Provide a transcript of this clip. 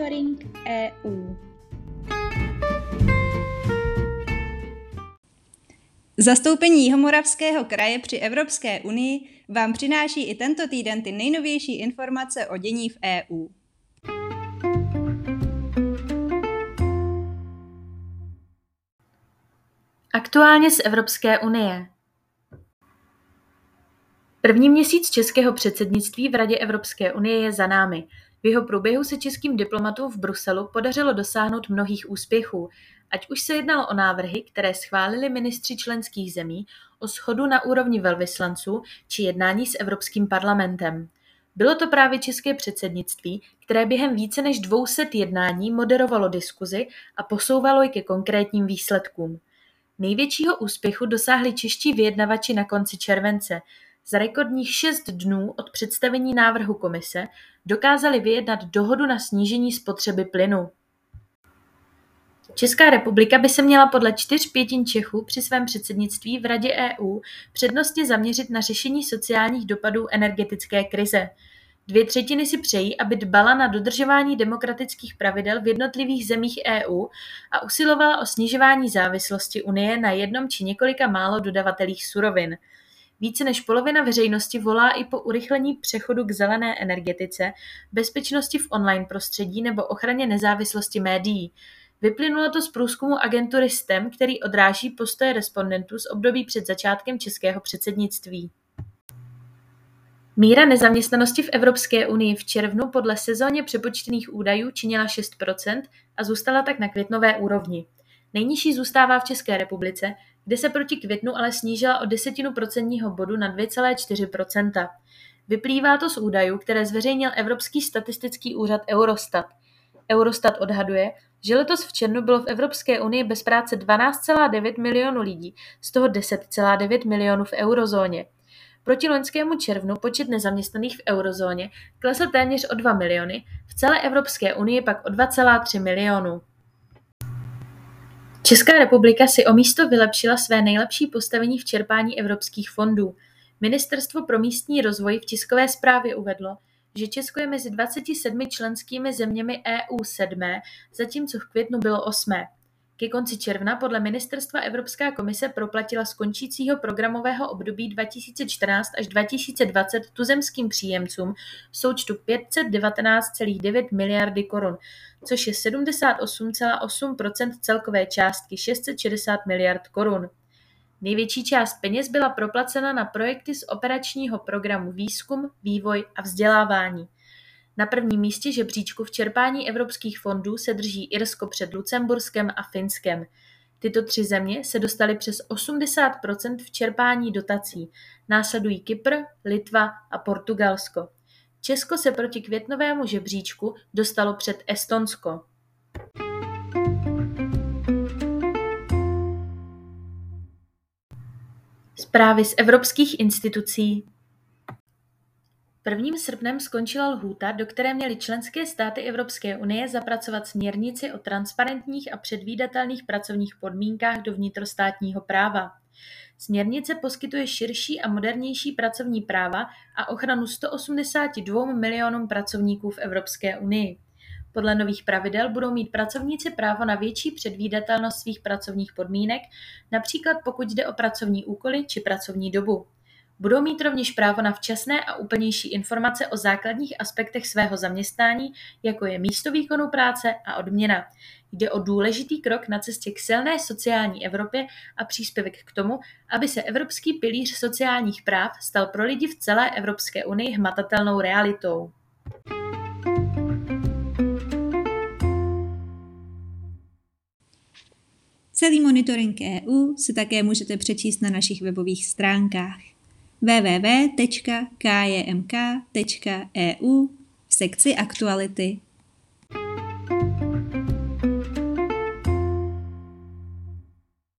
Monitoring EU. Zastoupení Jihomoravského kraje při Evropské unii vám přináší i tento týden ty nejnovější informace o dění v EU. Aktuálně z Evropské unie. První měsíc českého předsednictví v Radě Evropské unie je za námi. V jeho průběhu se českým diplomatům v Bruselu podařilo dosáhnout mnohých úspěchů, ať už se jednalo o návrhy, které schválili ministři členských zemí, o schodu na úrovni velvyslanců či jednání s Evropským parlamentem. Bylo to právě české předsednictví, které během více než 200 jednání moderovalo diskuzi a posouvalo ji ke konkrétním výsledkům. Největšího úspěchu dosáhli čeští vyjednavači na konci července. Za rekordních šest dnů od představení návrhu komise dokázali vyjednat dohodu na snížení spotřeby plynu. Česká republika by se měla podle čtyř pětin Čechů při svém předsednictví v Radě EU přednostně zaměřit na řešení sociálních dopadů energetické krize. Dvě třetiny si přejí, aby dbala na dodržování demokratických pravidel v jednotlivých zemích EU a usilovala o snižování závislosti Unie na jednom či několika málo dodavatelích surovin. Více než polovina veřejnosti volá i po urychlení přechodu k zelené energetice, bezpečnosti v online prostředí nebo ochraně nezávislosti médií. Vyplynulo to z průzkumu agentury STEM, který odráží postoje respondentů z období před začátkem českého předsednictví. Míra nezaměstnanosti v Evropské unii v červnu podle sezóně přepočtených údajů činila 6% a zůstala tak na květnové úrovni. Nejnižší zůstává v České republice, kde se proti květnu ale snížila o desetinu procentního bodu na 2,4 Vyplývá to z údajů, které zveřejnil Evropský statistický úřad Eurostat. Eurostat odhaduje, že letos v červnu bylo v Evropské unii bez práce 12,9 milionů lidí, z toho 10,9 milionů v eurozóně. Proti loňskému červnu počet nezaměstnaných v eurozóně klesl téměř o 2 miliony, v celé Evropské unii pak o 2,3 milionů. Česká republika si o místo vylepšila své nejlepší postavení v čerpání evropských fondů. Ministerstvo pro místní rozvoj v tiskové zprávě uvedlo, že Česko je mezi 27 členskými zeměmi EU sedmé, zatímco v květnu bylo osmé. Ke konci června podle ministerstva Evropská komise proplatila z končícího programového období 2014 až 2020 tuzemským příjemcům v součtu 519,9 miliardy korun, což je 78,8% celkové částky 660 miliard korun. Největší část peněz byla proplacena na projekty z operačního programu Výzkum, vývoj a vzdělávání. Na prvním místě žebříčku v čerpání evropských fondů se drží Irsko před Lucemburskem a Finskem. Tyto tři země se dostaly přes 80% v čerpání dotací. Následují Kypr, Litva a Portugalsko. Česko se proti květnovému žebříčku dostalo před Estonsko. Zprávy z evropských institucí 1. srpnem skončila lhůta, do které měly členské státy Evropské unie zapracovat směrnici o transparentních a předvídatelných pracovních podmínkách do vnitrostátního práva. Směrnice poskytuje širší a modernější pracovní práva a ochranu 182 milionům pracovníků v Evropské unii. Podle nových pravidel budou mít pracovníci právo na větší předvídatelnost svých pracovních podmínek, například pokud jde o pracovní úkoly či pracovní dobu. Budou mít rovněž právo na včasné a úplnější informace o základních aspektech svého zaměstnání, jako je místo výkonu práce a odměna. Jde o důležitý krok na cestě k silné sociální Evropě a příspěvek k tomu, aby se Evropský pilíř sociálních práv stal pro lidi v celé Evropské unii hmatatelnou realitou. Celý monitoring EU si také můžete přečíst na našich webových stránkách www.kjmk.eu v sekci aktuality.